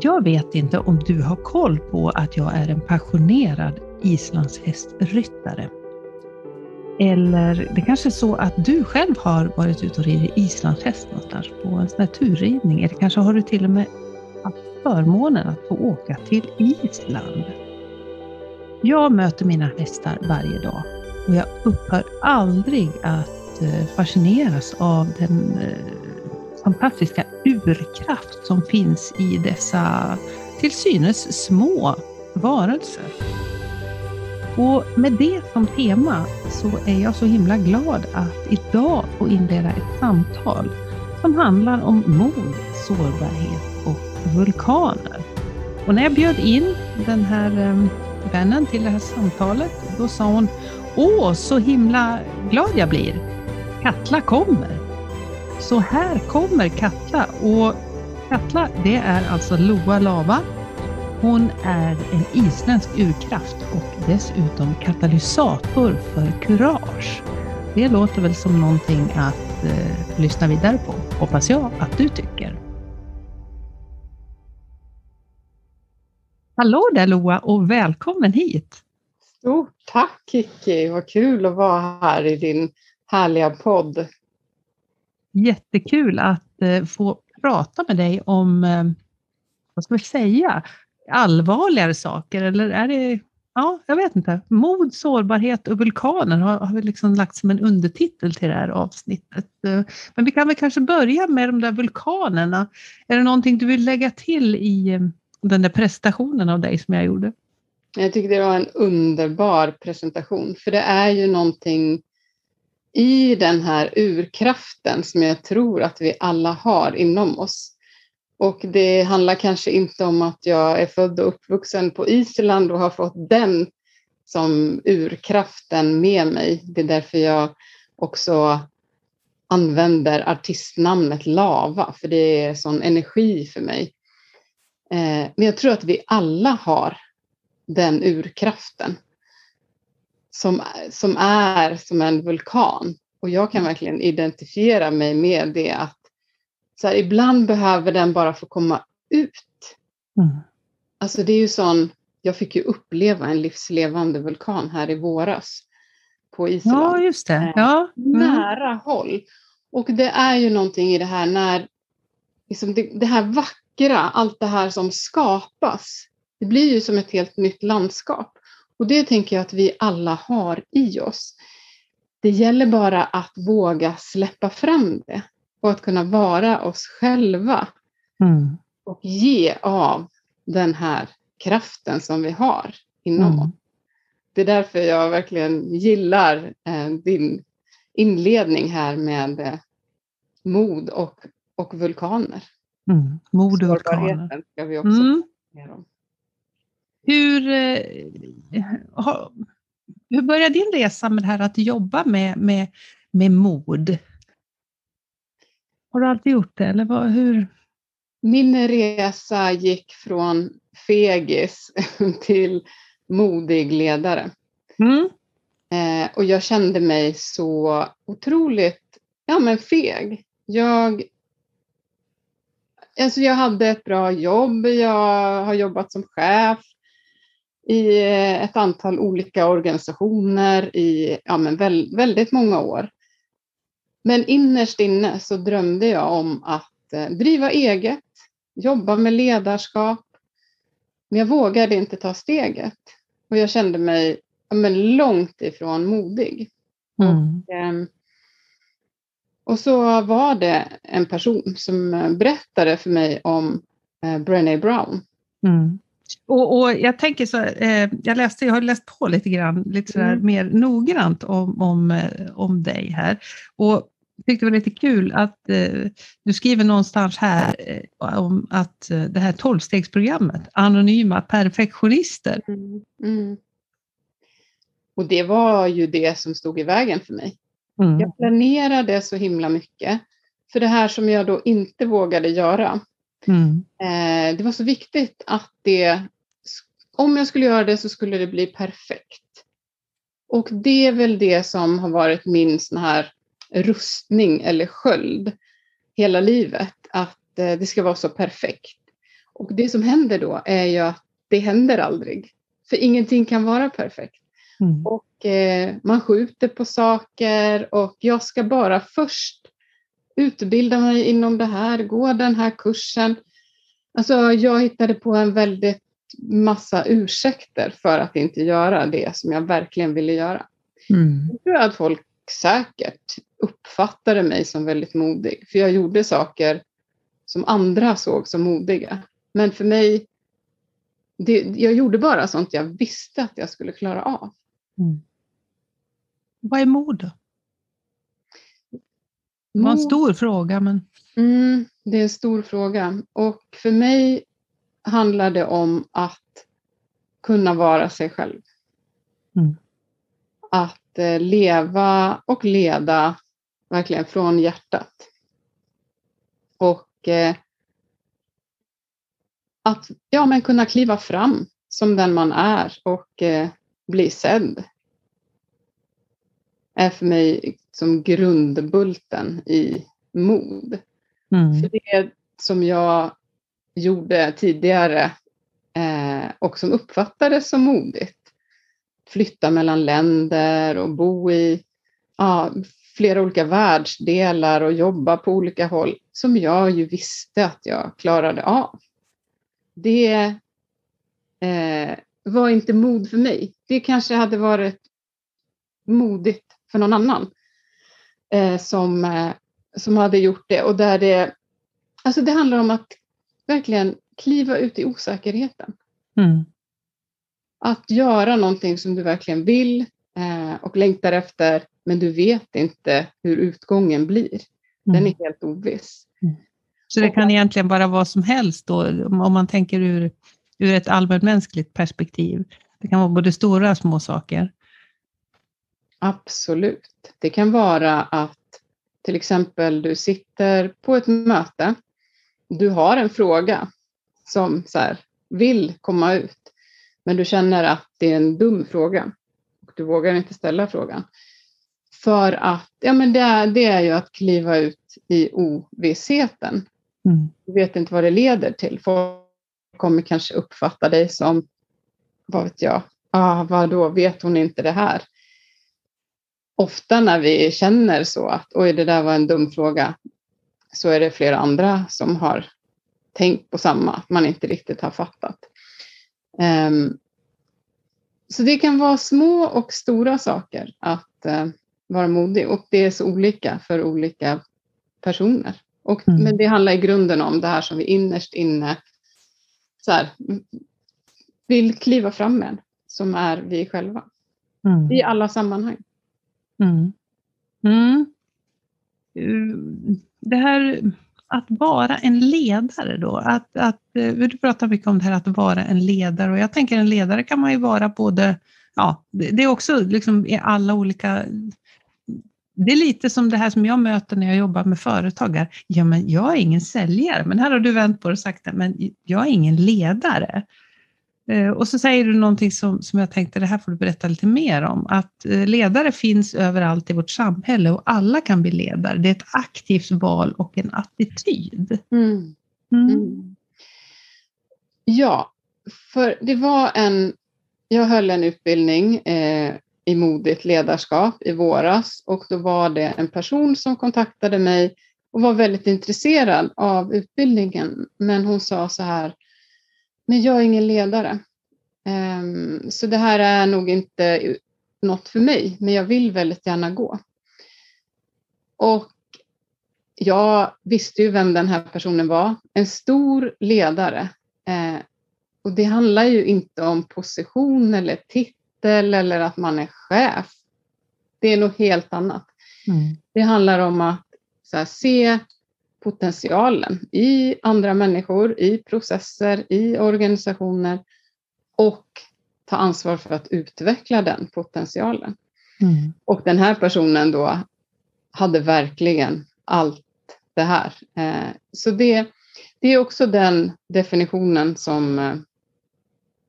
Jag vet inte om du har koll på att jag är en passionerad islandshästryttare. Eller det kanske är så att du själv har varit ute och ridit islandshäst någonstans på en sån här turridning. Eller kanske har du till och med haft förmånen att få åka till Island. Jag möter mina hästar varje dag och jag upphör aldrig att eh, fascineras av den eh, fantastiska urkraft som finns i dessa till synes små varelser. Och med det som tema så är jag så himla glad att idag få inleda ett samtal som handlar om mod, sårbarhet och vulkaner. Och när jag bjöd in den här ehm, vännen till det här samtalet, då sa hon Åh, så himla glad jag blir! Katla kommer! Så här kommer Katla och Katla det är alltså Loa Lava. Hon är en isländsk urkraft och dessutom katalysator för kurage. Det låter väl som någonting att eh, lyssna vidare på, hoppas jag att du tycker. Hallå där Loa och välkommen hit! Stort tack Kiki, vad kul att vara här i din härliga podd. Jättekul att eh, få prata med dig om, eh, vad ska vi säga, allvarligare saker eller är det, ja, jag vet inte. Mod, sårbarhet och vulkaner har, har vi liksom lagt som en undertitel till det här avsnittet. Eh, men vi kan väl kanske börja med de där vulkanerna. Är det någonting du vill lägga till i den där presentationen av dig som jag gjorde? Jag tycker det var en underbar presentation, för det är ju någonting i den här urkraften som jag tror att vi alla har inom oss. Och det handlar kanske inte om att jag är född och uppvuxen på Island och har fått den som urkraften med mig. Det är därför jag också använder artistnamnet Lava, för det är sån energi för mig. Eh, men jag tror att vi alla har den urkraften som, som är som en vulkan. Och jag kan verkligen identifiera mig med det att så här, ibland behöver den bara få komma ut. Mm. Alltså det är ju sån, jag fick ju uppleva en livslevande vulkan här i våras på Island. Ja, just det. Ja. Mm. Nära håll. Och det är ju någonting i det här när liksom det, det här vackra, allt det här som skapas det blir ju som ett helt nytt landskap. Och det tänker jag att vi alla har i oss. Det gäller bara att våga släppa fram det och att kunna vara oss själva. Mm. Och ge av den här kraften som vi har inom mm. oss. Det är därför jag verkligen gillar eh, din inledning här med eh, mod och, och vulkaner. Mm. Mod och vulkaner. ska vi också mm. mer om. Hur, eh, hur började din resa med det här att jobba med, med, med mod? Har du alltid gjort det eller vad, hur? Min resa gick från fegis till modig ledare. Mm. Eh, och jag kände mig så otroligt ja, men feg. Jag, alltså jag hade ett bra jobb, jag har jobbat som chef, i ett antal olika organisationer i ja, men väldigt många år. Men innerst inne så drömde jag om att eh, driva eget, jobba med ledarskap. Men jag vågade inte ta steget och jag kände mig ja, men långt ifrån modig. Mm. Och, eh, och så var det en person som berättade för mig om eh, Brené Brown. Mm. Och, och, jag tänker så, eh, jag, läste, jag har läst på lite grann, lite sådär mm. mer noggrant om, om, eh, om dig här. Och tyckte det var lite kul att eh, du skriver någonstans här eh, om att eh, det här tolvstegsprogrammet, anonyma perfektionister. Mm. Mm. Och det var ju det som stod i vägen för mig. Mm. Jag planerade så himla mycket för det här som jag då inte vågade göra. Mm. Eh, det var så viktigt att det, om jag skulle göra det så skulle det bli perfekt. Och det är väl det som har varit min sån här rustning eller sköld hela livet, att eh, det ska vara så perfekt. Och det som händer då är ju att det händer aldrig. För ingenting kan vara perfekt. Mm. Och eh, man skjuter på saker och jag ska bara först utbilda mig inom det här, gå den här kursen. Alltså jag hittade på en väldigt massa ursäkter för att inte göra det som jag verkligen ville göra. Mm. Jag tror att folk säkert uppfattade mig som väldigt modig, för jag gjorde saker som andra såg som modiga. Men för mig, det, jag gjorde bara sånt jag visste att jag skulle klara av. Mm. Vad är mod då? Det var en stor fråga, men Mm, det är en stor fråga. Och för mig handlar det om att kunna vara sig själv. Mm. Att eh, leva och leda verkligen från hjärtat. Och eh, att ja, men kunna kliva fram som den man är och eh, bli sedd. Är för mig som grundbulten i mod. mm. För det som jag gjorde tidigare eh, och som uppfattades som modigt. Flytta mellan länder och bo i ja, flera olika världsdelar och jobba på olika håll som jag ju visste att jag klarade av. Det eh, var inte mod för mig. Det kanske hade varit modigt för någon annan eh, som, eh, som hade gjort det. Och där det, alltså det handlar om att verkligen kliva ut i osäkerheten. Mm. Att göra någonting som du verkligen vill eh, och längtar efter, men du vet inte hur utgången blir. Den Mm. är helt oviss. Så det kan egentligen vara vad som helst då, om om man tänker ur, ur ett allmänmänskligt perspektiv. Det kan vara både stora och små saker. Absolut. Det kan vara att till exempel du sitter på ett möte. Du har en fråga som så här, vill komma ut, men du känner att det är en dum fråga. Och du vågar inte ställa frågan. För att ja, men det, är, det är ju att kliva ut i ovissheten. Mm. Du vet inte vad det leder till. Folk kommer kanske uppfatta dig som, vad vet jag, ah, vad då vet hon inte det här? Ofta när vi känner så att oj, det där var en dum fråga, så är det flera andra som har tänkt på samma, att man inte riktigt har fattat. Ehm, så det kan vara små och stora saker att eh, vara modig och det är så olika för olika personer. Och, Mm. Men det handlar i grunden om det här som vi innerst inne så här, vill kliva fram med, som är vi själva. Mm. I alla sammanhang. Mm. Mm. Eh, det här att vara en ledare då, att, att, eh, du pratar mycket om det här att vara en ledare och jag tänker en ledare kan man ju vara både, ja, det det är också liksom i alla olika det är lite som det här som jag möter när jag jobbar med företagare. Ja, men jag är ingen säljare, men här har du vänt på det och sagt det, men jag är ingen ledare. Eh, Och så säger du någonting som, som jag tänkte, det här får du berätta lite mer om, att eh, ledare finns överallt i vårt samhälle och alla kan bli ledare. Det är ett aktivt val och en attityd. Mm. Mm. Mm. Ja, för det var en... Jag höll en utbildning eh, i modigt ledarskap i våras och då var det en person som kontaktade mig och var väldigt intresserad av utbildningen. Men hon sa så här, men jag är ingen ledare. Ehm, så det här är nog inte något för mig, men jag vill väldigt gärna gå. Och jag visste ju vem den här personen var. En stor ledare. Eh, och det handlar ju inte om position eller titel eller att man är chef. Det är något helt annat. Mm. Det handlar om att så här, se potentialen i andra människor, i processer, i organisationer och ta ansvar för att utveckla den potentialen. Mm. Och den här personen då hade verkligen allt det här. Eh, Så det, det är också den definitionen som eh,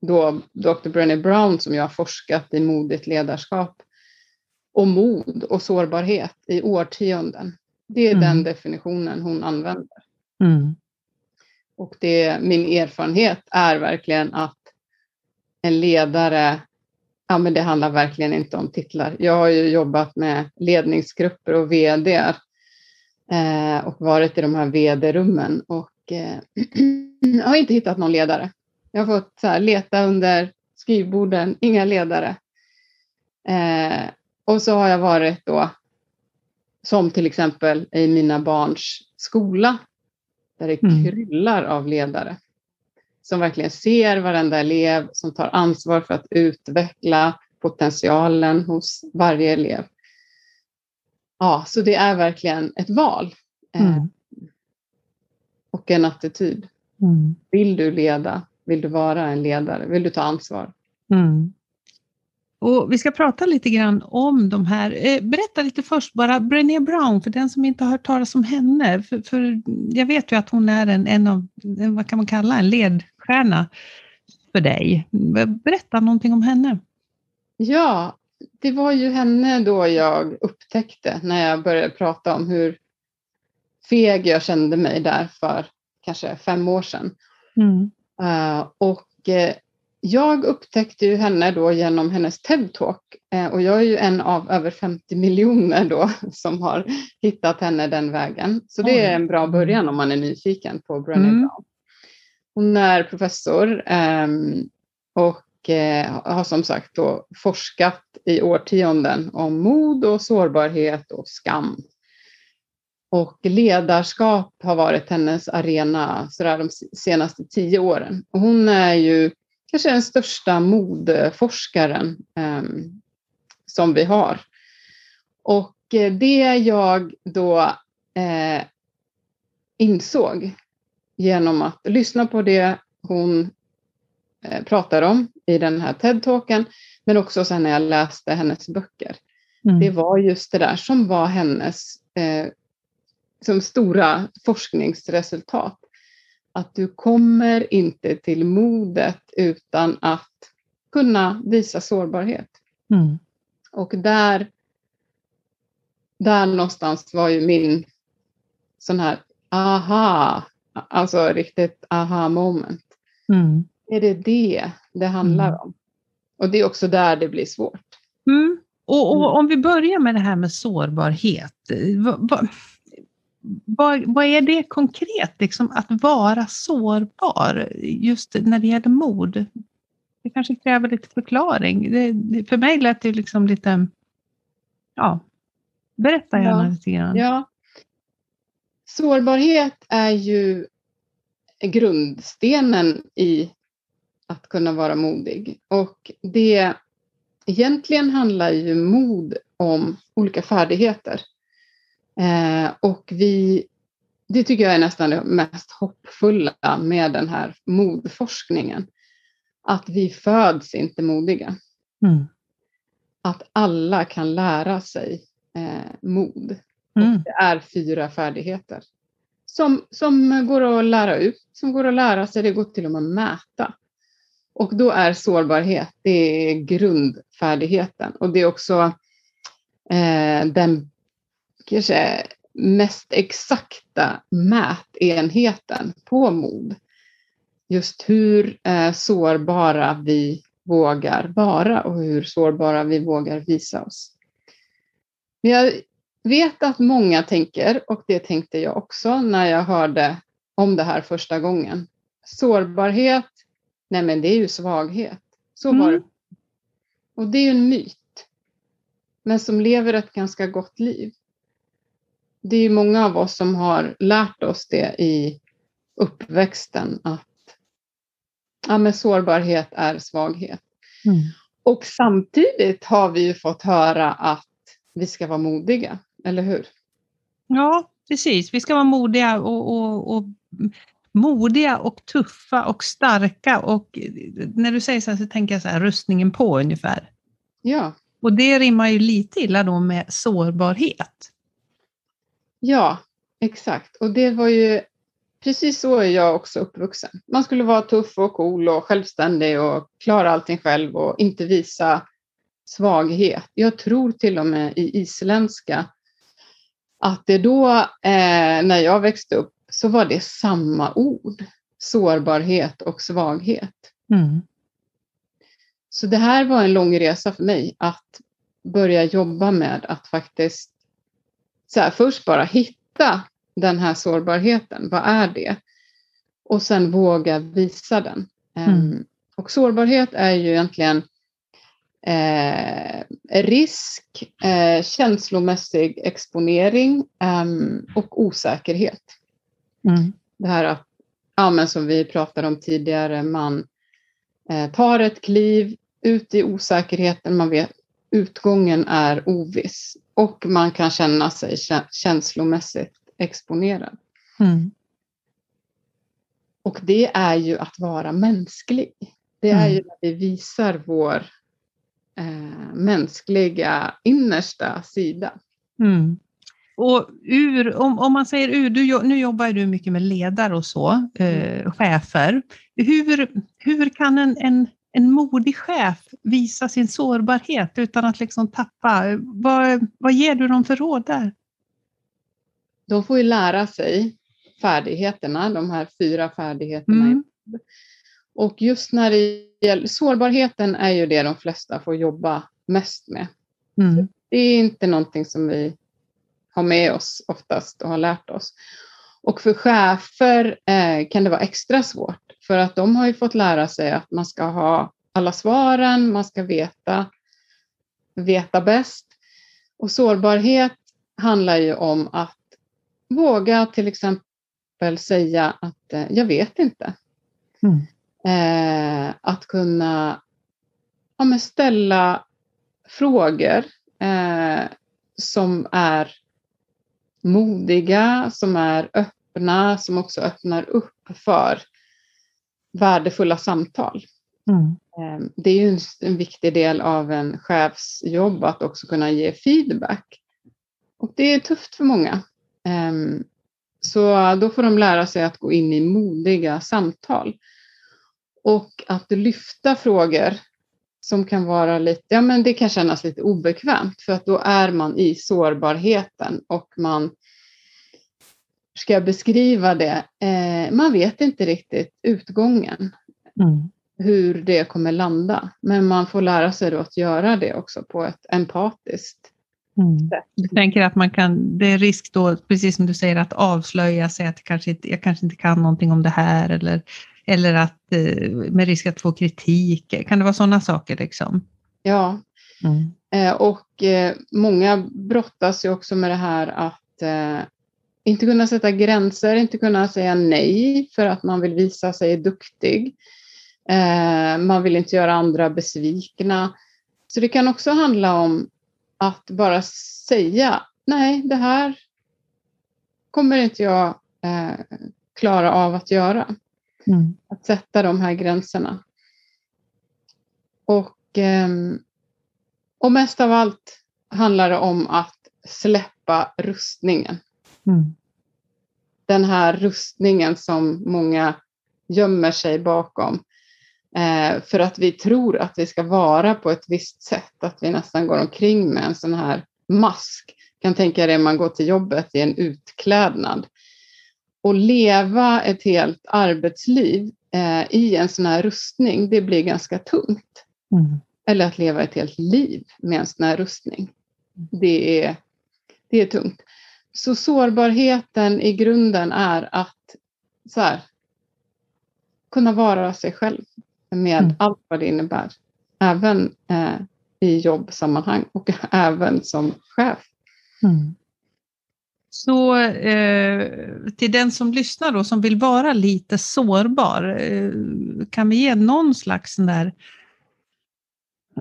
då Dr. Brené Brown som jag har forskat i modigt ledarskap och mod och sårbarhet i årtionden. Det är Mm. den definitionen hon använder. Mm. Och det, min erfarenhet är verkligen att en ledare, ja men det handlar verkligen inte om titlar. Jag har ju jobbat med ledningsgrupper och vd eh, och varit i de här vd-rummen och eh, jag har inte hittat någon ledare. Jag har fått så här, leta under skrivborden, inga ledare. Eh, och så har jag varit då, som till exempel i mina barns skola, där det mm. kryllar av ledare som verkligen ser varenda elev, som tar ansvar för att utveckla potentialen hos varje elev. Ja, så det är verkligen ett val. Eh, mm. Och en attityd. Mm. Vill du leda? Vill du vara en ledare? Vill du ta ansvar? Mm. Och vi ska prata lite grann om de här. Eh, berätta lite först bara, Brené Brown, för den som inte har hört talas om henne. För, för jag vet ju att hon är en, en av, vad kan man kalla en ledstjärna för dig. Berätta någonting om henne. Ja, det var ju henne då jag upptäckte när jag började prata om hur feg jag kände mig där för kanske fem år sedan. Mm. Uh, och uh, jag upptäckte ju henne då genom hennes TED-talk uh, och jag är ju en av över 50 miljoner då som har hittat henne den vägen. Så det är en bra början om man är nyfiken på Brené mm. Brown. Hon är professor um, och har som sagt då forskat i årtionden om mod och sårbarhet och skam och ledarskap har varit hennes arena sådär de senaste tio åren. Och hon är ju kanske den största modforskaren eh, som vi har. Och eh, det jag då eh, insåg genom att lyssna på det hon eh, pratar om i den här TED-talken, men också sen när jag läste hennes böcker. Mm. Det var just det där som var hennes eh, som stora forskningsresultat. Att du kommer inte till modet utan att kunna visa sårbarhet. Mm. Och där, där någonstans var ju min sån här aha, alltså riktigt aha moment. Mm. Är det det det handlar mm. om? Och det är också där det blir svårt. Mm. Och, och, mm. om vi börjar med det här med sårbarhet. Vad, vad, vad, vad är det konkret, liksom, att vara sårbar just när det gäller mod? Det kanske kräver lite förklaring. Det, för mig lät det liksom lite... Ja, berätta gärna ja, lite grann. Ja. Sårbarhet är ju grundstenen i att kunna vara modig. Och det egentligen handlar ju mod om olika färdigheter. Eh, och vi, det tycker jag är nästan det mest hoppfulla med den här modforskningen. Att vi föds inte modiga. Mm. Att alla kan lära sig eh, mod. Mm. Och det är fyra färdigheter. Som, som går att lära ut, som går att lära sig, det går till och med att mäta. Och då är sårbarhet, det är grundfärdigheten. Och det är också eh, den kanske mest exakta mätenheten på mod. Just hur eh, sårbara vi vågar vara och hur sårbara vi vågar visa oss. Men jag vet att många tänker, och det tänkte jag också när jag hörde om det här första gången. Sårbarhet, nej men det är ju svaghet. Så var mm. Och det är ju en myt. Men som lever ett ganska gott liv det är många av oss som har lärt oss det i uppväxten att ja, men sårbarhet är svaghet. Mm. Och samtidigt har vi ju fått höra att vi ska vara modiga, eller hur? Ja, precis. Vi ska vara modiga och, och, och modiga och tuffa och starka och när du säger så här så tänker jag så här, rustningen på ungefär. Ja. Och det rimmar ju lite illa då med sårbarhet. Ja, exakt. Och det var ju precis så är jag också uppvuxen. Man skulle vara tuff och cool och självständig och klara allting själv och inte visa svaghet. Jag tror till och med i isländska att det då, eh, när jag växte upp, så var det samma ord. sårbarhet och svaghet. Mm. Så det här var en lång resa för mig att börja jobba med att faktiskt så här, först bara hitta den här sårbarheten. Vad är det? Och sen våga visa den. Mm. Um, och sårbarhet är ju egentligen eh, risk, eh, känslomässig exponering um, och osäkerhet. Mm. Det här att, ja, men som vi pratade om tidigare, man eh, tar ett kliv ut i osäkerheten, man vet utgången är oviss och man kan känna sig känslomässigt exponerad. Mm. Och det är ju att vara mänsklig. Det är Mm. ju när vi visar vår eh, mänskliga innersta sida. Mm. Och ur, om, om man säger ur, du, nu jobbar du mycket med ledare och så, eh, chefer. Hur, hur kan en, en, en modig chef visa sin sårbarhet utan att liksom tappa? Vad, vad ger du dem för råd där? De får ju lära sig färdigheterna, de här fyra färdigheterna. Mm. Och just när det gäller sårbarheten är ju det de flesta får jobba mest med. Mm. Det är inte någonting som vi har med oss oftast och har lärt oss. Och för chefer eh, kan det vara extra svårt för att de har ju fått lära sig att man ska ha alla svaren, man ska veta, veta bäst. Och sårbarhet handlar ju om att våga till exempel säga att eh, jag vet inte. Mm. Eh, att kunna ja, ställa frågor eh, som är modiga, som är öppna, som också öppnar upp för värdefulla samtal. Mm. Eh, Det är ju en, en viktig del av en chefs jobb att också kunna ge feedback. Och det är tufft för många. Ehm, Så då får de lära sig att gå in i modiga samtal. Och att lyfta frågor som kan vara lite, ja men det kan kännas lite obekvämt för att då är man i sårbarheten och man, ska jag beskriva det, eh, man vet inte riktigt utgången Mm. hur det kommer landa. Men man får lära sig då att göra det också på ett empatiskt Mm. sätt. Du tänker att man kan, det är risk då, precis som du säger, att avslöja sig att kanske inte, jag kanske inte kan någonting om det här eller, eller att eh, med risk att få kritik. Kan det vara sådana saker liksom? Ja, Mm. eh, och eh, många brottas ju också med det här att eh, inte kunna sätta gränser, inte kunna säga nej för att man vill visa sig duktig. Eh, man vill inte göra andra besvikna. Så det kan också handla om att bara säga nej, det här kommer inte jag eh, klara av att göra. Mm. Att sätta de här gränserna. Och, ehm, och mest av allt handlar det om att släppa rustningen. Mm. Den här rustningen som många gömmer sig bakom. Eh, för att vi tror att vi ska vara på ett visst sätt. Att vi nästan går omkring med en sån här mask. Kan tänka dig man går till jobbet i en utklädnad. Och leva ett helt arbetsliv eh, i en sån här rustning, det blir ganska tungt. Mm. Eller att leva ett helt liv med en sån här rustning. Det är, det är tungt. Så sårbarheten i grunden är att så här, kunna vara sig själv med Mm. allt vad det innebär. Även eh, i jobbsammanhang och även som chef. Mm. Så eh, till den som lyssnar då, som vill vara lite sårbar, eh, kan vi ge någon slags sån där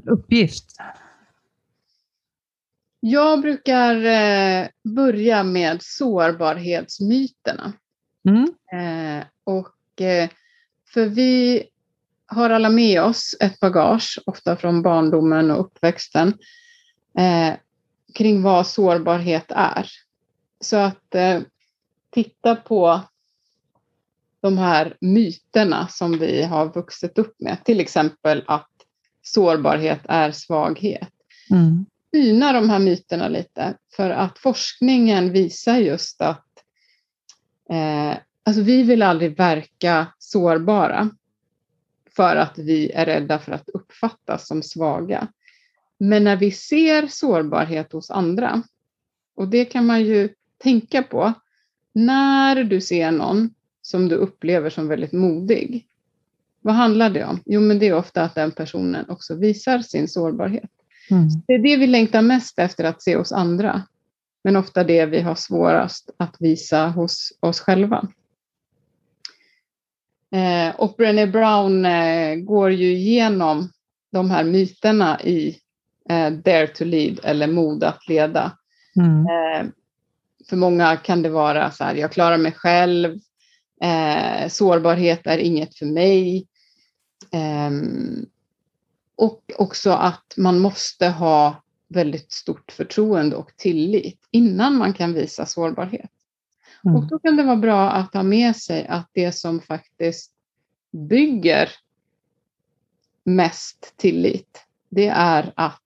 uppgift? Jag brukar eh, börja med sårbarhetsmyterna. Mm. Eh, och, eh, för vi har alla med oss ett bagage, ofta från barndomen och uppväxten, kring vad sårbarhet är. Så att titta på de här myterna som vi har vuxit upp med, till exempel att sårbarhet är svaghet Mm syna de här myterna lite för att forskningen visar just att eh, alltså vi vill aldrig verka sårbara för att vi är rädda för att uppfattas som svaga. Men när vi ser sårbarhet hos andra, och det kan man ju tänka på, när du ser någon som du upplever som väldigt modig, vad handlar det om? Jo, men det är ofta att den personen också visar sin sårbarhet. Mm. Det är det vi längtar mest efter att se hos andra, men ofta det vi har svårast att visa hos oss själva. Eh, och Brené Brown eh, går ju igenom de här myterna i eh, Dare to lead eller Mod att leda. Mm. Eh, för många kan det vara så här, jag klarar mig själv, eh, sårbarhet är inget för mig. Ehm, och också att man måste ha väldigt stort förtroende och tillit innan man kan visa sårbarhet. Mm. Och då kan det vara bra att ha med sig att det som faktiskt bygger mest tillit, det är att,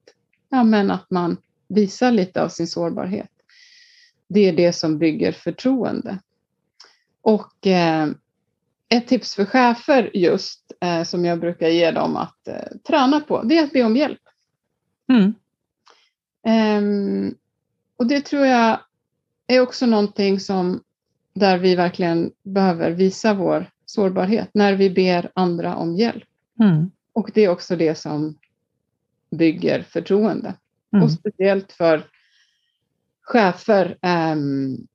ja, men att man visar lite av sin sårbarhet. Det är det som bygger förtroende. Och eh, ett tips för chefer just eh, som jag brukar ge dem att eh, träna på, det är att be om hjälp. Mm. Um, och det tror jag är också någonting som där vi verkligen behöver visa vår sårbarhet när vi ber andra om hjälp. Mm. Och det är också det som bygger förtroende. Mm. Och speciellt för chefer um,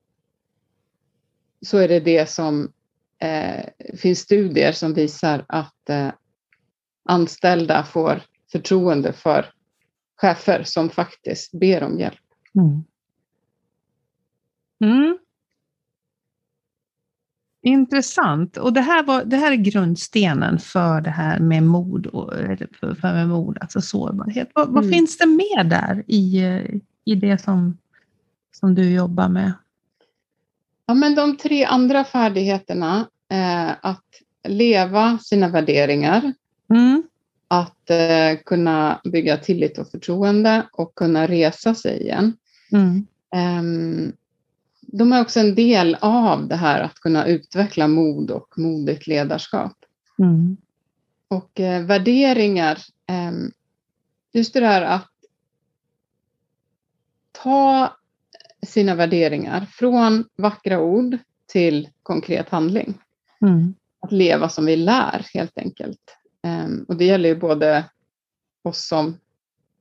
så är det det som eh, finns studier som visar att eh, anställda får förtroende för chefer som faktiskt ber om hjälp. Mm. Mm. Intressant. Och det här, var, det här är grundstenen för det här med mod, och, för, för med mod alltså sårbarhet. Vad, mm. vad, finns det mer där i, i det som, som du jobbar med? Ja, men de tre andra färdigheterna, eh, att leva sina värderingar, mm. att eh, kunna bygga tillit och förtroende och kunna resa sig igen. Mm. Eh, de är också en del av det här att kunna utveckla mod och modigt ledarskap. Mm. Och eh, värderingar, ehm, just det där att ta sina värderingar från vackra ord till konkret handling. Mm. Att leva som vi lär helt enkelt. Um, och det gäller ju både oss som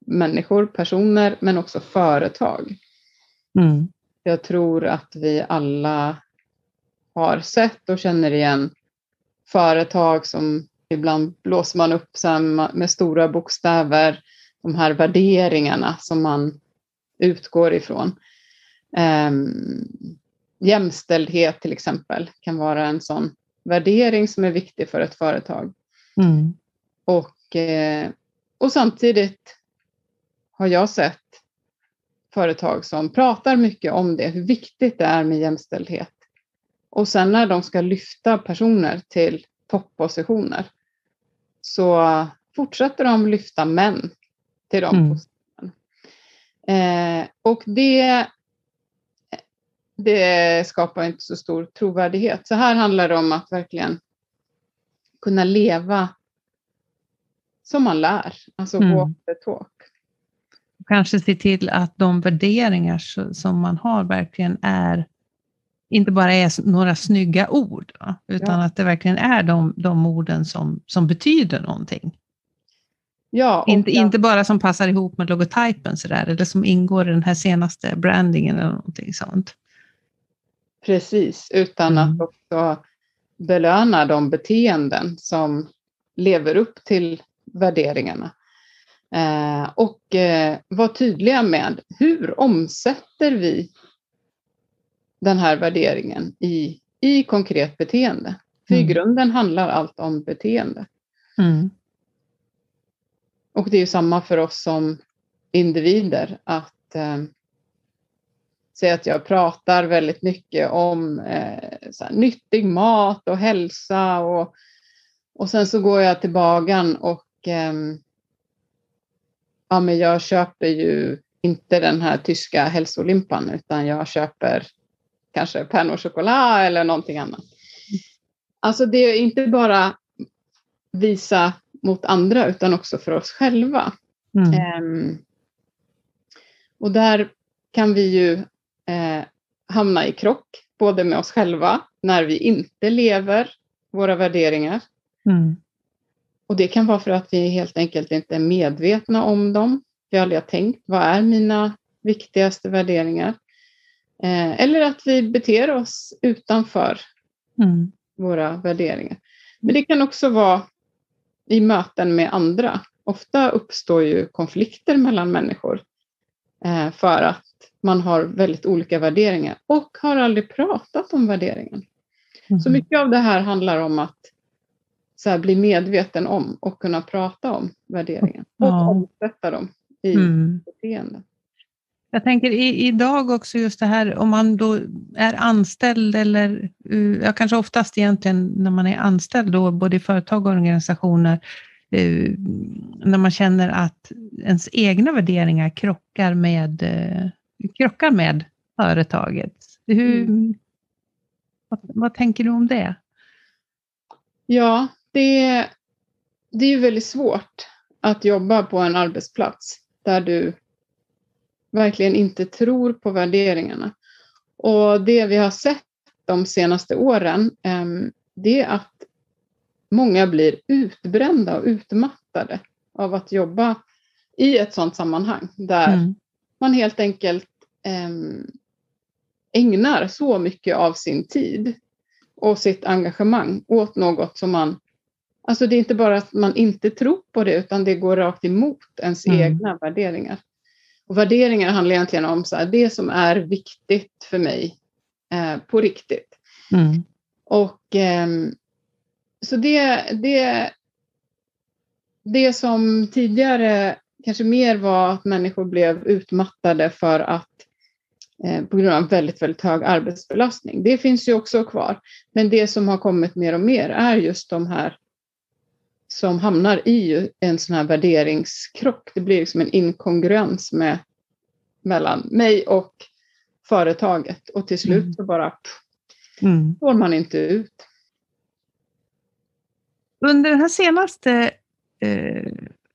människor, personer, men också företag. Mm. Jag tror att vi alla har sett och känner igen företag som ibland blåser man upp med stora bokstäver, de här värderingarna som man utgår ifrån. Um, jämställdhet till exempel kan vara en sån värdering som är viktig för ett företag. Mm. Och, eh, och samtidigt har jag sett företag som pratar mycket om det, hur viktigt det är med jämställdhet. Och sen när de ska lyfta personer till toppositioner så fortsätter de lyfta män till de mm. positionerna. Eh, och det det skapar inte så stor trovärdighet. Så här handlar det om att verkligen kunna leva som man lär, alltså mm. walk the talk. Kanske se till att de värderingar som man har verkligen är, inte bara är några snygga ord, va? utan ja. att det verkligen är de, de orden som, som betyder någonting. Ja, inte, ja. inte bara som passar ihop med logotypen sådär, eller som ingår i den här senaste brandingen eller någonting sånt. Precis, utan mm. att också belöna de beteenden som lever upp till värderingarna. Eh, och eh, vara tydliga med hur omsätter vi den här värderingen i, i konkret beteende. För mm. i grunden handlar allt om beteende. Mm. Och det är ju samma för oss som individer att eh, säga att jag pratar väldigt mycket om eh, nyttig mat och hälsa och, och sen så går jag till bagaren och eh, ja, men jag köper ju inte den här tyska hälsolimpan utan jag köper kanske pernod choklad eller någonting annat. Alltså det är inte bara visa mot andra utan också för oss själva. Mm. Um, och där kan vi ju eh, hamna i krock, både med oss själva, när vi inte lever våra värderingar. Mm. Och det kan vara för att vi helt enkelt inte är medvetna om dem. Vi aldrig har tänkt, vad är mina viktigaste värderingar? Eh, eller att vi beter oss utanför mm. våra värderingar. Men det kan också vara i möten med andra. Ofta uppstår ju konflikter mellan människor eh, för att man har väldigt olika värderingar och har aldrig pratat om värderingen. Mm. Så mycket av det här handlar om att så här, bli medveten om och kunna prata om värderingen och ja. omsätta dem i mm. beteende. Jag tänker i, idag också just det här om man då är anställd eller, uh, ja, kanske oftast egentligen när man är anställd då, både i företag och organisationer, uh, när man känner att ens egna värderingar krockar med, uh, krockar med företaget. Hur, mm. vad, vad tänker du om det? Ja, det, det är ju väldigt svårt att jobba på en arbetsplats där du verkligen inte tror på värderingarna. Och det vi har sett de senaste åren, ehm, det är att många blir utbrända och utmattade av att jobba i ett sådant sammanhang där mm. man helt enkelt ägnar så mycket av sin tid och sitt engagemang åt något som man Alltså det är inte bara att man inte tror på det utan det går rakt emot ens mm. egna värderingar. Och värderingar handlar egentligen om så här, det som är viktigt för mig eh, på riktigt. Mm. Och eh, så det, det, det som tidigare kanske mer var att människor blev utmattade för att på grund av väldigt, väldigt hög arbetsbelastning. Det finns ju också kvar. Men det som har kommit mer och mer är just de här som hamnar i en sån här värderingskrock. Det blir liksom en inkongruens med, mellan mig och företaget och till slut mm. så bara mm. får man inte ut. Under den här senaste eh,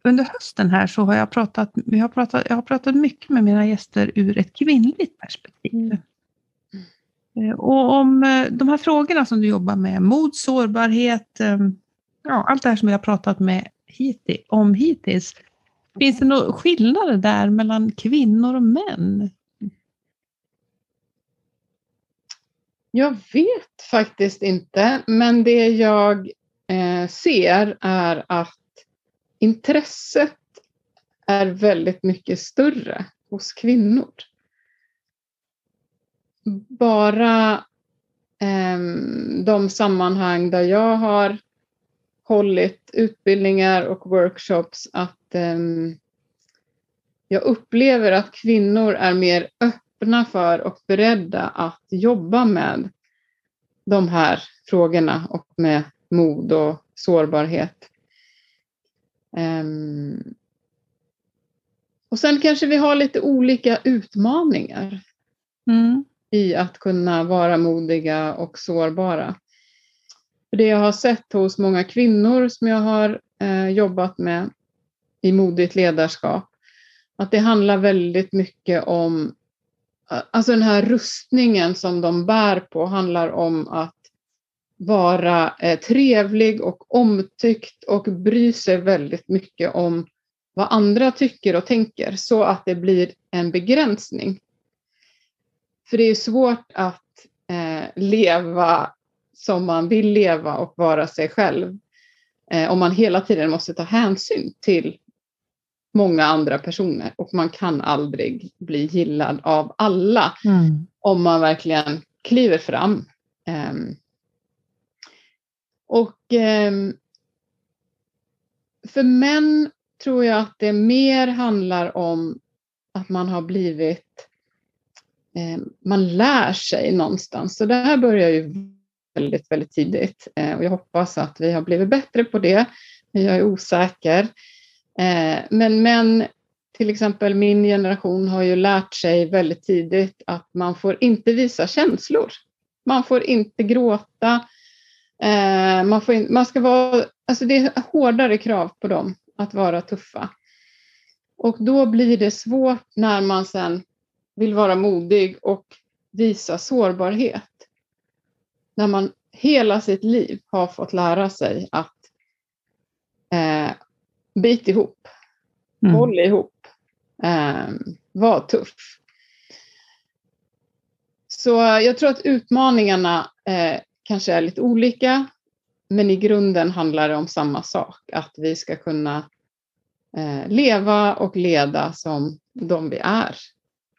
under hösten här så har jag pratat, vi har pratat, jag har pratat mycket med mina gäster ur ett kvinnligt perspektiv. Mm. Eh, och om eh, de här frågorna som du jobbar med, mod, sårbarhet, eh, ja, allt det här som vi har pratat med hittills, om hittills. Finns det några skillnader där mellan kvinnor och män? Jag vet faktiskt inte, men det jag ser är att intresset är väldigt mycket större hos kvinnor. Bara eh, de sammanhang där jag har hållit utbildningar och workshops att eh, jag upplever att kvinnor är mer öppna för och beredda att jobba med de här frågorna och med mod och sårbarhet. Um, och sen kanske vi har lite olika utmaningar mm. i att kunna vara modiga och sårbara. För det jag har sett hos många kvinnor som jag har eh, jobbat med i modigt ledarskap, att det handlar väldigt mycket om, alltså den här rustningen som de bär på handlar om att vara eh, trevlig och omtyckt och bry sig väldigt mycket om vad andra tycker och tänker så att det blir en begränsning. För det är svårt att eh, leva som man vill leva och vara sig själv. Eh, om man hela tiden måste ta hänsyn till många andra personer och man kan aldrig bli gillad av alla mm. om man verkligen kliver fram. Eh, och eh, för män tror jag att det mer handlar om att man har blivit, eh, man lär sig någonstans. Så det här börjar ju väldigt, väldigt tidigt. Eh, och jag hoppas att vi har blivit bättre på det, men jag är osäker. Eh, men män, till exempel min generation, har ju lärt sig väldigt tidigt att man får inte visa känslor. Man får inte gråta, Eh, man, får in, man ska vara, alltså det är hårdare krav på dem att vara tuffa. Och då blir det svårt när man sen vill vara modig och visa sårbarhet. När man hela sitt liv har fått lära sig att eh, bit ihop, mm. håll ihop, eh, var tuff. Så jag tror att utmaningarna eh, kanske är lite olika, men i grunden handlar det om samma sak, att vi ska kunna eh, leva och leda som de vi är.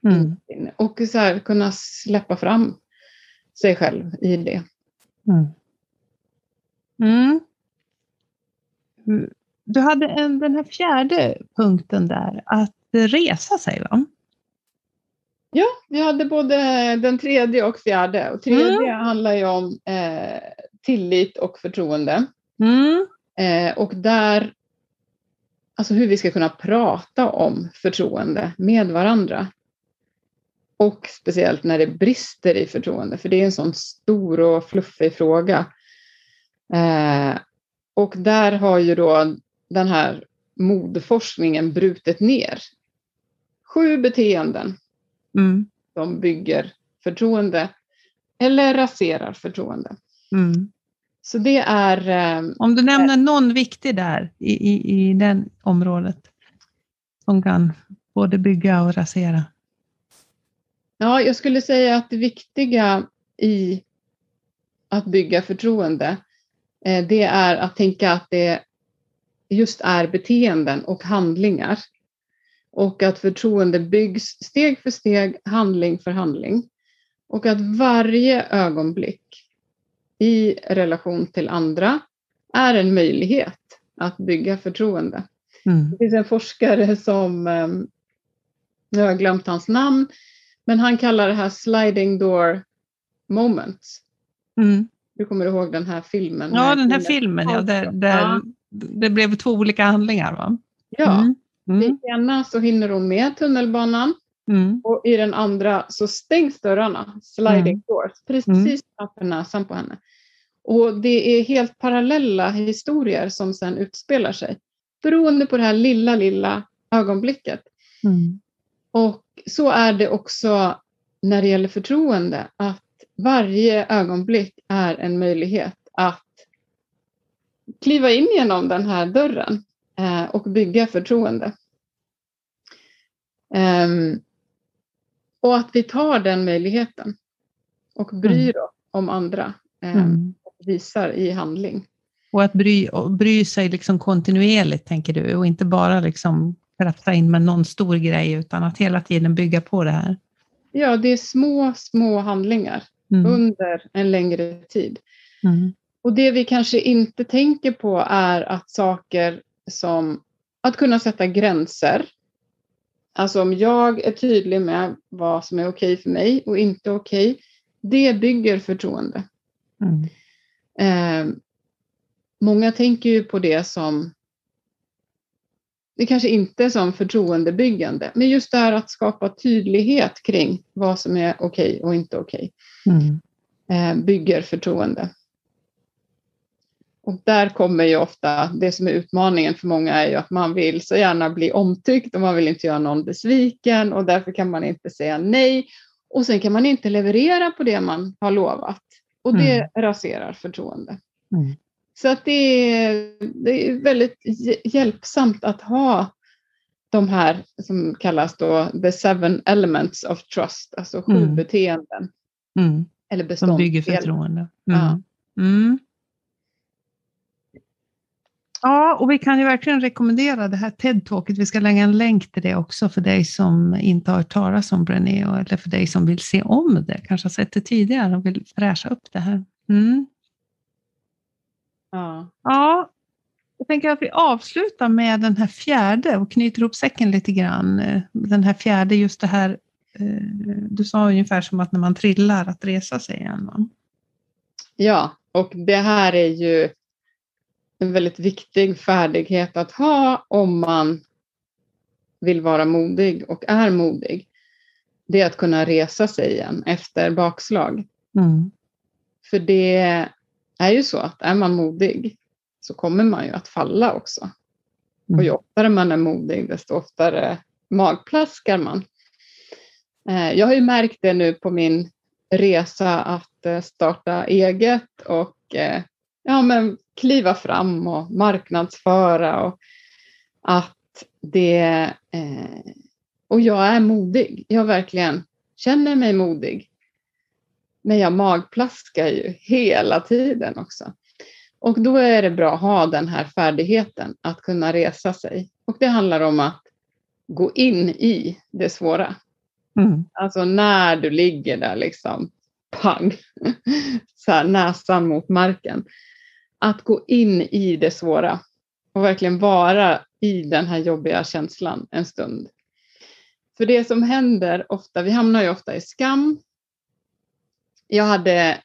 Mm. Och så här, kunna släppa fram sig själv i det. Mm. Mm. Du hade en, den här fjärde punkten där, att resa sig va? Ja, vi hade både den tredje och fjärde. Och tredje mm. handlar ju om eh, tillit och förtroende. Mm. Eh, och där, alltså hur vi ska kunna prata om förtroende med varandra. Och speciellt när det brister i förtroende, för det är en sån stor och fluffig fråga. Eh, och där har ju då den här modforskningen brutit ner sju beteenden mm. som bygger förtroende eller raserar förtroende. Mm. Så det är... Eh, Om du nämner äh, någon viktig där i, i, i den området som kan både bygga och rasera. Ja, jag skulle säga att det viktiga i att bygga förtroende, eh, det är att tänka att det just är beteenden och handlingar. Och att förtroende byggs steg för steg, handling för handling. Och att varje ögonblick i relation till andra är en möjlighet att bygga förtroende. Mm. Det finns en forskare som, ehm, nu har jag glömt hans namn, men han kallar det här sliding door moments. Mm. Du kommer ihåg den här filmen? Ja, den här filmen, ja, där, där ja. det blev två olika handlingar. Va? Ja, mm. Mm. I ena så hinner hon med tunnelbanan mm. och i den andra så stängs dörrarna, sliding mm. doors, precis mm. framför näsan på henne. Och det är helt parallella historier som sedan utspelar sig beroende på det här lilla, lilla ögonblicket. Mm. Och så är det också när det gäller förtroende, att varje ögonblick är en möjlighet att kliva in genom den här dörren och bygga förtroende. Um, och att vi tar den möjligheten och bryr mm. oss om andra um, mm. och visar i handling. Och att bry, och bry sig liksom kontinuerligt, tänker du, och inte bara liksom krafsa in med någon stor grej, utan att hela tiden bygga på det här. Ja, det är små, små handlingar mm. under en längre tid. Mm. Och det vi kanske inte tänker på är att saker som att kunna sätta gränser. Alltså om jag är tydlig med vad som är okej för mig och inte okej, det bygger förtroende. Mm. Eh, många tänker ju på det som det kanske inte är som förtroendebyggande, men just det här att skapa tydlighet kring vad som är okej och inte okej mm. eh, bygger förtroende. Och där kommer ju ofta, det som är utmaningen för många är ju att man vill så gärna bli omtyckt och man vill inte göra någon besviken och därför kan man inte säga nej. Och sen kan man inte leverera på det man har lovat och det mm. raserar förtroende. Mm. Så att det är, det är väldigt hjälpsamt att ha de här som kallas då the seven elements of trust, alltså sju mm. beteenden. Mm. Eller beståndsdelar. Som bygger förtroende. Mm. Ja. Ja, och vi kan ju verkligen rekommendera det här TED-talket. Vi ska lägga en länk till det också för dig som inte har hört talas om Brené eller för dig som vill se om det, kanske har sett det tidigare och vill fräscha upp det här. Mm. Ja. ja, jag tänker att vi avslutar med den här fjärde och knyter ihop säcken lite grann. Den här fjärde, just det här, eh, du sa ungefär som att när man trillar, att resa sig igen. Ja, och det här är ju en väldigt viktig färdighet att ha om man vill vara modig och är modig. Det är att kunna resa sig igen efter bakslag. Mm. För det är ju så att är man modig så kommer man ju att falla också. Mm. Och ju oftare man är modig, desto oftare magplaskar man. Eh, Jag har ju märkt det nu på min resa att eh, starta eget och eh, ja, men kliva fram och marknadsföra och att det eh, och jag är modig. Jag verkligen känner mig modig. Men jag magplaskar ju hela tiden också. Och då är det bra att ha den här färdigheten att kunna resa sig. Och det handlar om att gå in i det svåra. Mm. Alltså när du ligger där liksom, pang, så här, näsan mot marken. Att gå in i det svåra och verkligen vara i den här jobbiga känslan en stund. För det som händer ofta, vi hamnar ju ofta i skam. Jag hade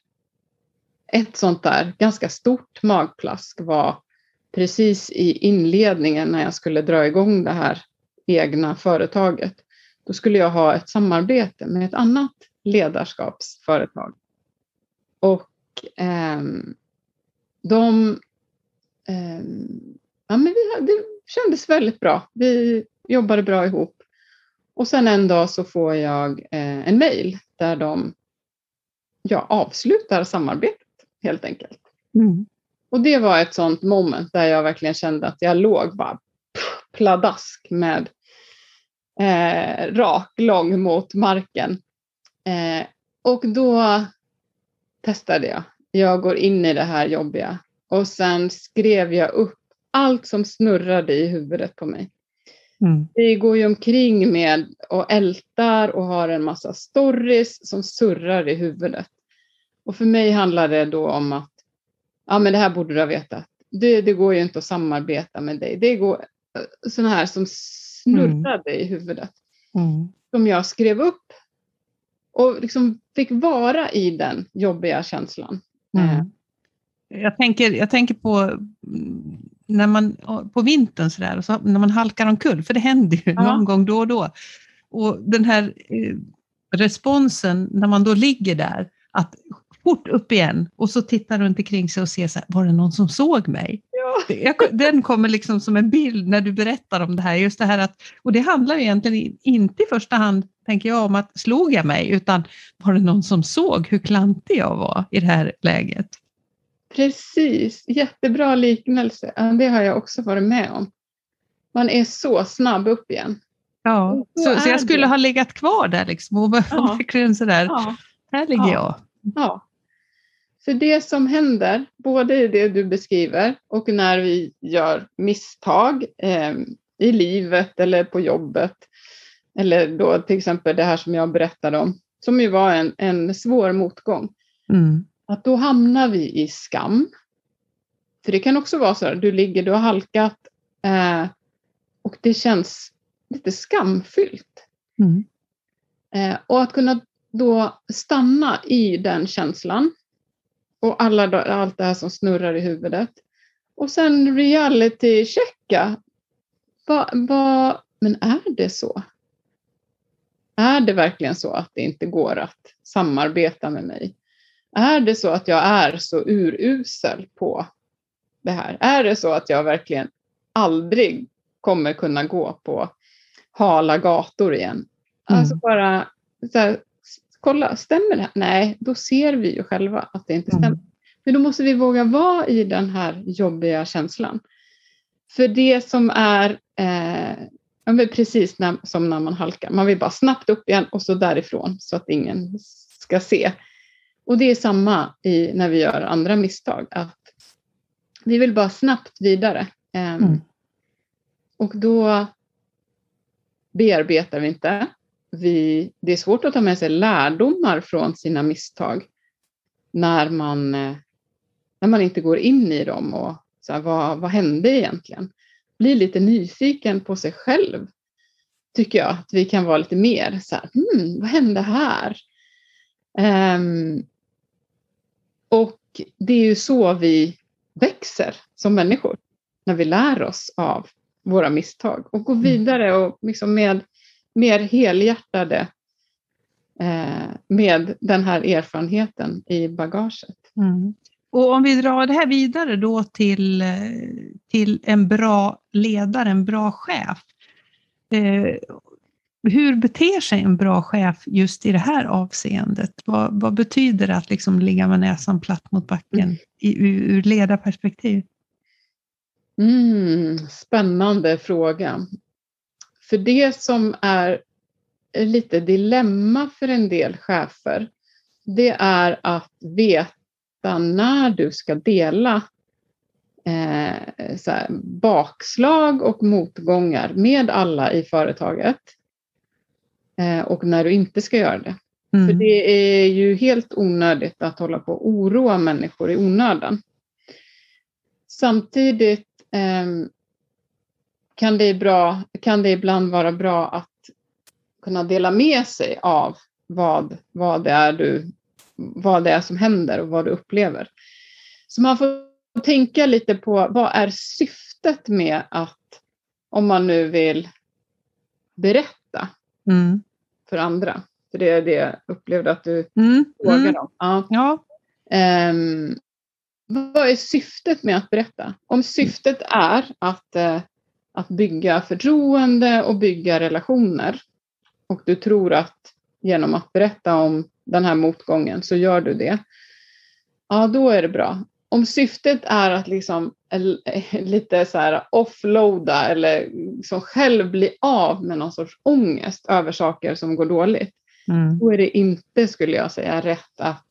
ett sånt där ganska stort magplask var precis i inledningen när jag skulle dra igång det här egna företaget. Då skulle jag ha ett samarbete med ett annat ledarskapsföretag. Och eh, de... ehm, ja, men vi, det kändes väldigt bra. Vi jobbade bra ihop. Och sen en dag så får jag eh, en mejl där de ja, avslutar samarbetet helt enkelt. Mm. Och det var ett sånt moment där jag verkligen kände att jag låg bara pladask med eh, rak, lång mot marken. Eh, och då testade jag. Jag går in i det här jobbiga och sen skrev jag upp allt som snurrade i huvudet på mig. Mm. Vi går ju omkring med och ältar och har en massa stories som surrar i huvudet. Och för mig handlar det då om att, ja men det här borde du ha vetat. Det, det går ju inte att samarbeta med dig. Det går sådana här som snurrade i huvudet. Mm. Som jag skrev upp. Och liksom fick vara i den jobbiga känslan. Eh, Mm. Jag, tänker, jag tänker på mm, när man, på vintern så där, och så, när man halkar omkull, för det händer ju Ja. någon gång då och då. Och den här eh, responsen när man då ligger där, att fort upp igen och så tittar runt omkring sig och ser så här, var det någon som såg mig? Ja. Jag, den kommer liksom som en bild när du berättar om det här. Just det här att, och det handlar egentligen inte i första hand, tänker jag, om att slog jag mig, utan var det någon som såg hur klantig jag var i det här läget? Precis, jättebra liknelse. Det har jag också varit med om. Man är så snabb upp igen. Ja, Så så, så jag skulle det. ha legat kvar där liksom och Ja. verkligen sådär, Ja. här ligger Ja. jag. Ja. För det som händer, både i det du beskriver och när vi gör misstag eh, i livet eller på jobbet, eller då till exempel det här som jag berättade om, som ju var en, en svår motgång, Mm. att då hamnar vi i skam. För det kan också vara så att du ligger, du har halkat eh, och det känns lite skamfyllt. Mm. Eh, och att kunna då stanna i den känslan och alla, allt det här som snurrar i huvudet. Och sen reality-checka. Va, va, men är det så? Är det verkligen så att det inte går att samarbeta med mig? Är det så att jag är så urusel på det här? Är det så att jag verkligen aldrig kommer kunna gå på hala gator igen? Alltså Mm. bara så här, kolla, stämmer det här? Nej, då ser vi ju själva att det inte stämmer. Mm. Men då måste vi våga vara i den här jobbiga känslan. För det som är eh, precis när, som när man halkar, man vill bara snabbt upp igen och så därifrån så att ingen ska se. Och det är samma i, när vi gör andra misstag, att vi vill bara snabbt vidare. Ehm, Mm. Och då bearbetar vi inte. Vi, det är svårt att ta med sig lärdomar från sina misstag när man, eh, när man inte går in i dem och så här, vad, vad hände egentligen? Bli lite nyfiken på sig själv, tycker jag. Att vi kan vara lite mer så här, hmm, vad hände här? Ehm, och det är ju så vi växer som människor, när vi lär oss av våra misstag och går vidare och liksom med mer helhjärtade eh, med den här erfarenheten i bagaget. Mm. Och om vi drar det här vidare då till, eh, till en bra ledare, en bra chef. Eh, hur beter sig en bra chef just i det här avseendet? Vad, vad betyder det att liksom ligga med näsan platt mot backen mm. i, ur, ur ledarperspektiv? Mm, spännande fråga. För det som är lite dilemma för en del chefer, det är att veta när du ska dela eh, här, bakslag och motgångar med alla i företaget eh, och när du inte ska göra det. Mm. För det är ju helt onödigt att hålla på och oroa människor i onödan. Samtidigt eh, kan, det bra, kan det ibland vara bra att kunna dela med sig av vad, vad, det är du, vad det är som händer och vad du upplever. Så man får tänka lite på vad är syftet med att, om man nu vill berätta mm. för andra. För det är det jag upplevde att du mm. frågade mm. om. Ja. ja. Um, vad är syftet med att berätta? Om syftet är att, uh, att bygga förtroende och bygga relationer och du tror att genom att berätta om den här motgången så gör du det. Ja, då är det bra. Om syftet är att liksom lite så här offloada eller liksom själv bli av med någon sorts ångest över saker som går dåligt. Mm. Då är det inte, skulle jag säga, rätt att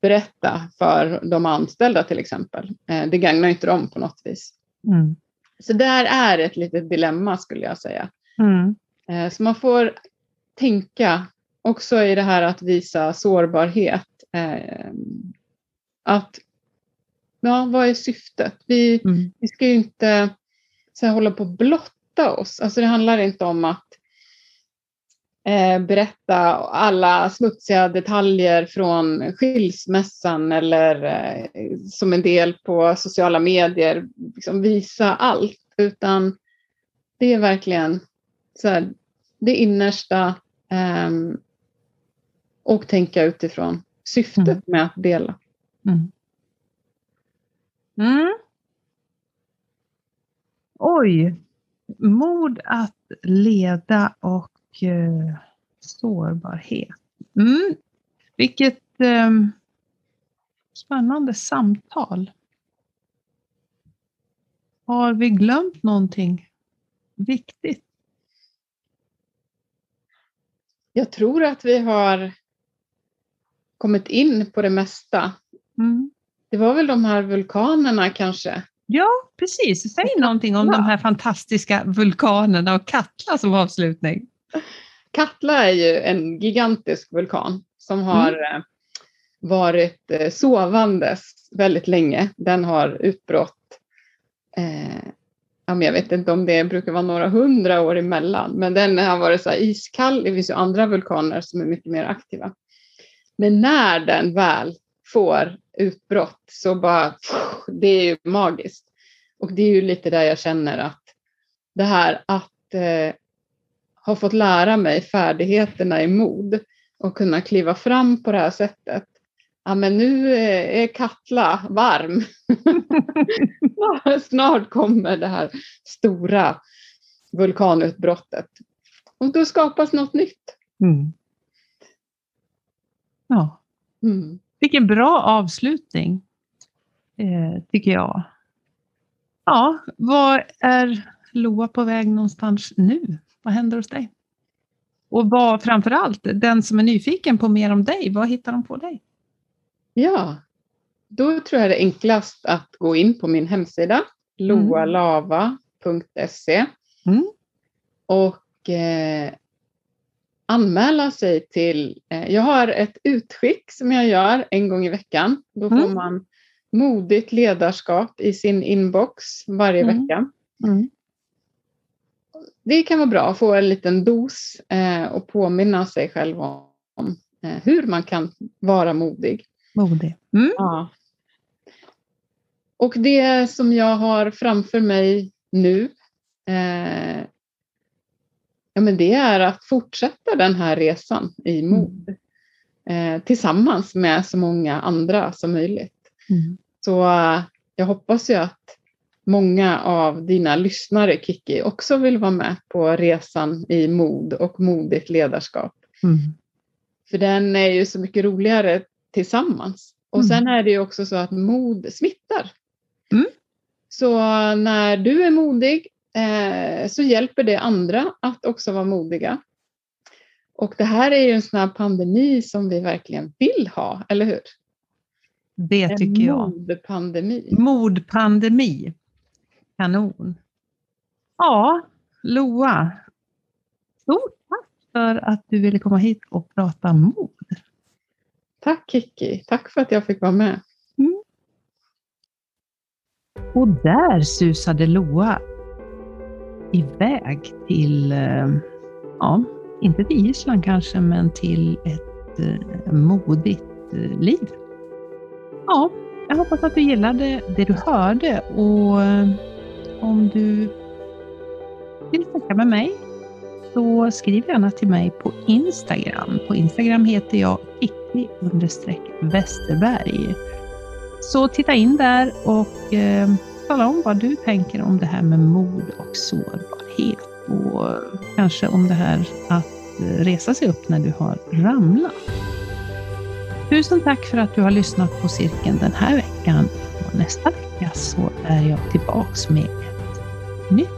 berätta för de anställda till exempel. Eh, det gagnar inte dem på något vis. Mm. Så där är ett litet dilemma skulle jag säga. Mm. Eh, så man får tänka också i det här att visa sårbarhet. Eh, att, ja, vad är syftet? Vi, mm. vi ska ju inte så här, hålla på att blotta oss. Alltså det handlar inte om att berätta alla smutsiga detaljer från skilsmässan eller eh, som en del på sociala medier, liksom visa allt, utan det är verkligen så här, det innersta Um, och tänka utifrån syftet mm. med att dela. Mm. Mm. Oj, mod att leda och uh, sårbarhet. Mm. Vilket um, spännande samtal. Har vi glömt någonting viktigt? Jag tror att vi har kommit in på det mesta. Mm. Det var väl de här vulkanerna kanske? Ja, precis. Säg någonting om de här fantastiska vulkanerna och Katla som avslutning. Katla är ju en gigantisk vulkan som har mm. Varit eh, sovandes väldigt länge. Den har utbrott eh, jag vet inte om det brukar vara några hundra år emellan, men den har varit så iskall. Det finns ju andra vulkaner som är mycket mer aktiva. Men när den väl får utbrott så bara, det är ju magiskt. Och det är ju lite där jag känner att det här att eh, ha fått lära mig färdigheterna i mod och kunna kliva fram på det här sättet ja men nu är Katla varm. Snart kommer det här stora vulkanutbrottet. Och då skapas något nytt. Mm. Ja. Mm. Vilken bra avslutning, eh, tycker jag. Ja, var är Loa på väg någonstans nu? Vad händer hos dig? Och vad framför allt, den som är nyfiken på mer om dig, vad hittar de på dig? Ja, då tror jag det är enklast att gå in på min hemsida loalava.se mm. och eh, anmäla sig till, eh, jag har ett utskick som jag gör en gång i veckan. Då får mm. man modigt ledarskap i sin inbox varje mm. vecka. Mm. Det kan vara bra att få en liten dos eh, och påminna sig själv om eh, hur man kan vara modig. Modig. Mm. Ja. Och det som jag har framför mig nu, eh, ja, men det är att fortsätta den här resan i mod mm. eh, tillsammans med så många andra som möjligt. Mm. Så jag hoppas ju att många av dina lyssnare, Kiki, också vill vara med på resan i mod och modigt ledarskap. Mm. För den är ju så mycket roligare tillsammans. Och mm. sen är det ju också så att mod smittar. Mm. Så när du är modig eh, så hjälper det andra att också vara modiga. Och det här är ju en sån här pandemi som vi verkligen vill ha, eller hur? Det tycker en jag. Mordpandemi. Mordpandemi. Kanon. Ja, Loa. Stort tack för att du ville komma hit och prata mod. Tack Kiki. Tack för att jag fick vara med. Mm. Och där susade Loa iväg till, eh, ja, inte till Island kanske, men till ett eh, modigt eh, liv. Ja, jag hoppas att du gillade det du hörde och om du vill snacka med mig så skriv gärna till mig på Instagram. På Instagram heter jag Kikki Westerberg. Så titta in där och eh, tala om vad du tänker om det här med mod och sårbarhet och kanske om det här att resa sig upp när du har ramlat. Tusen tack för att du har lyssnat på cirkeln den här veckan. Och nästa vecka så är jag tillbaks med ett nytt.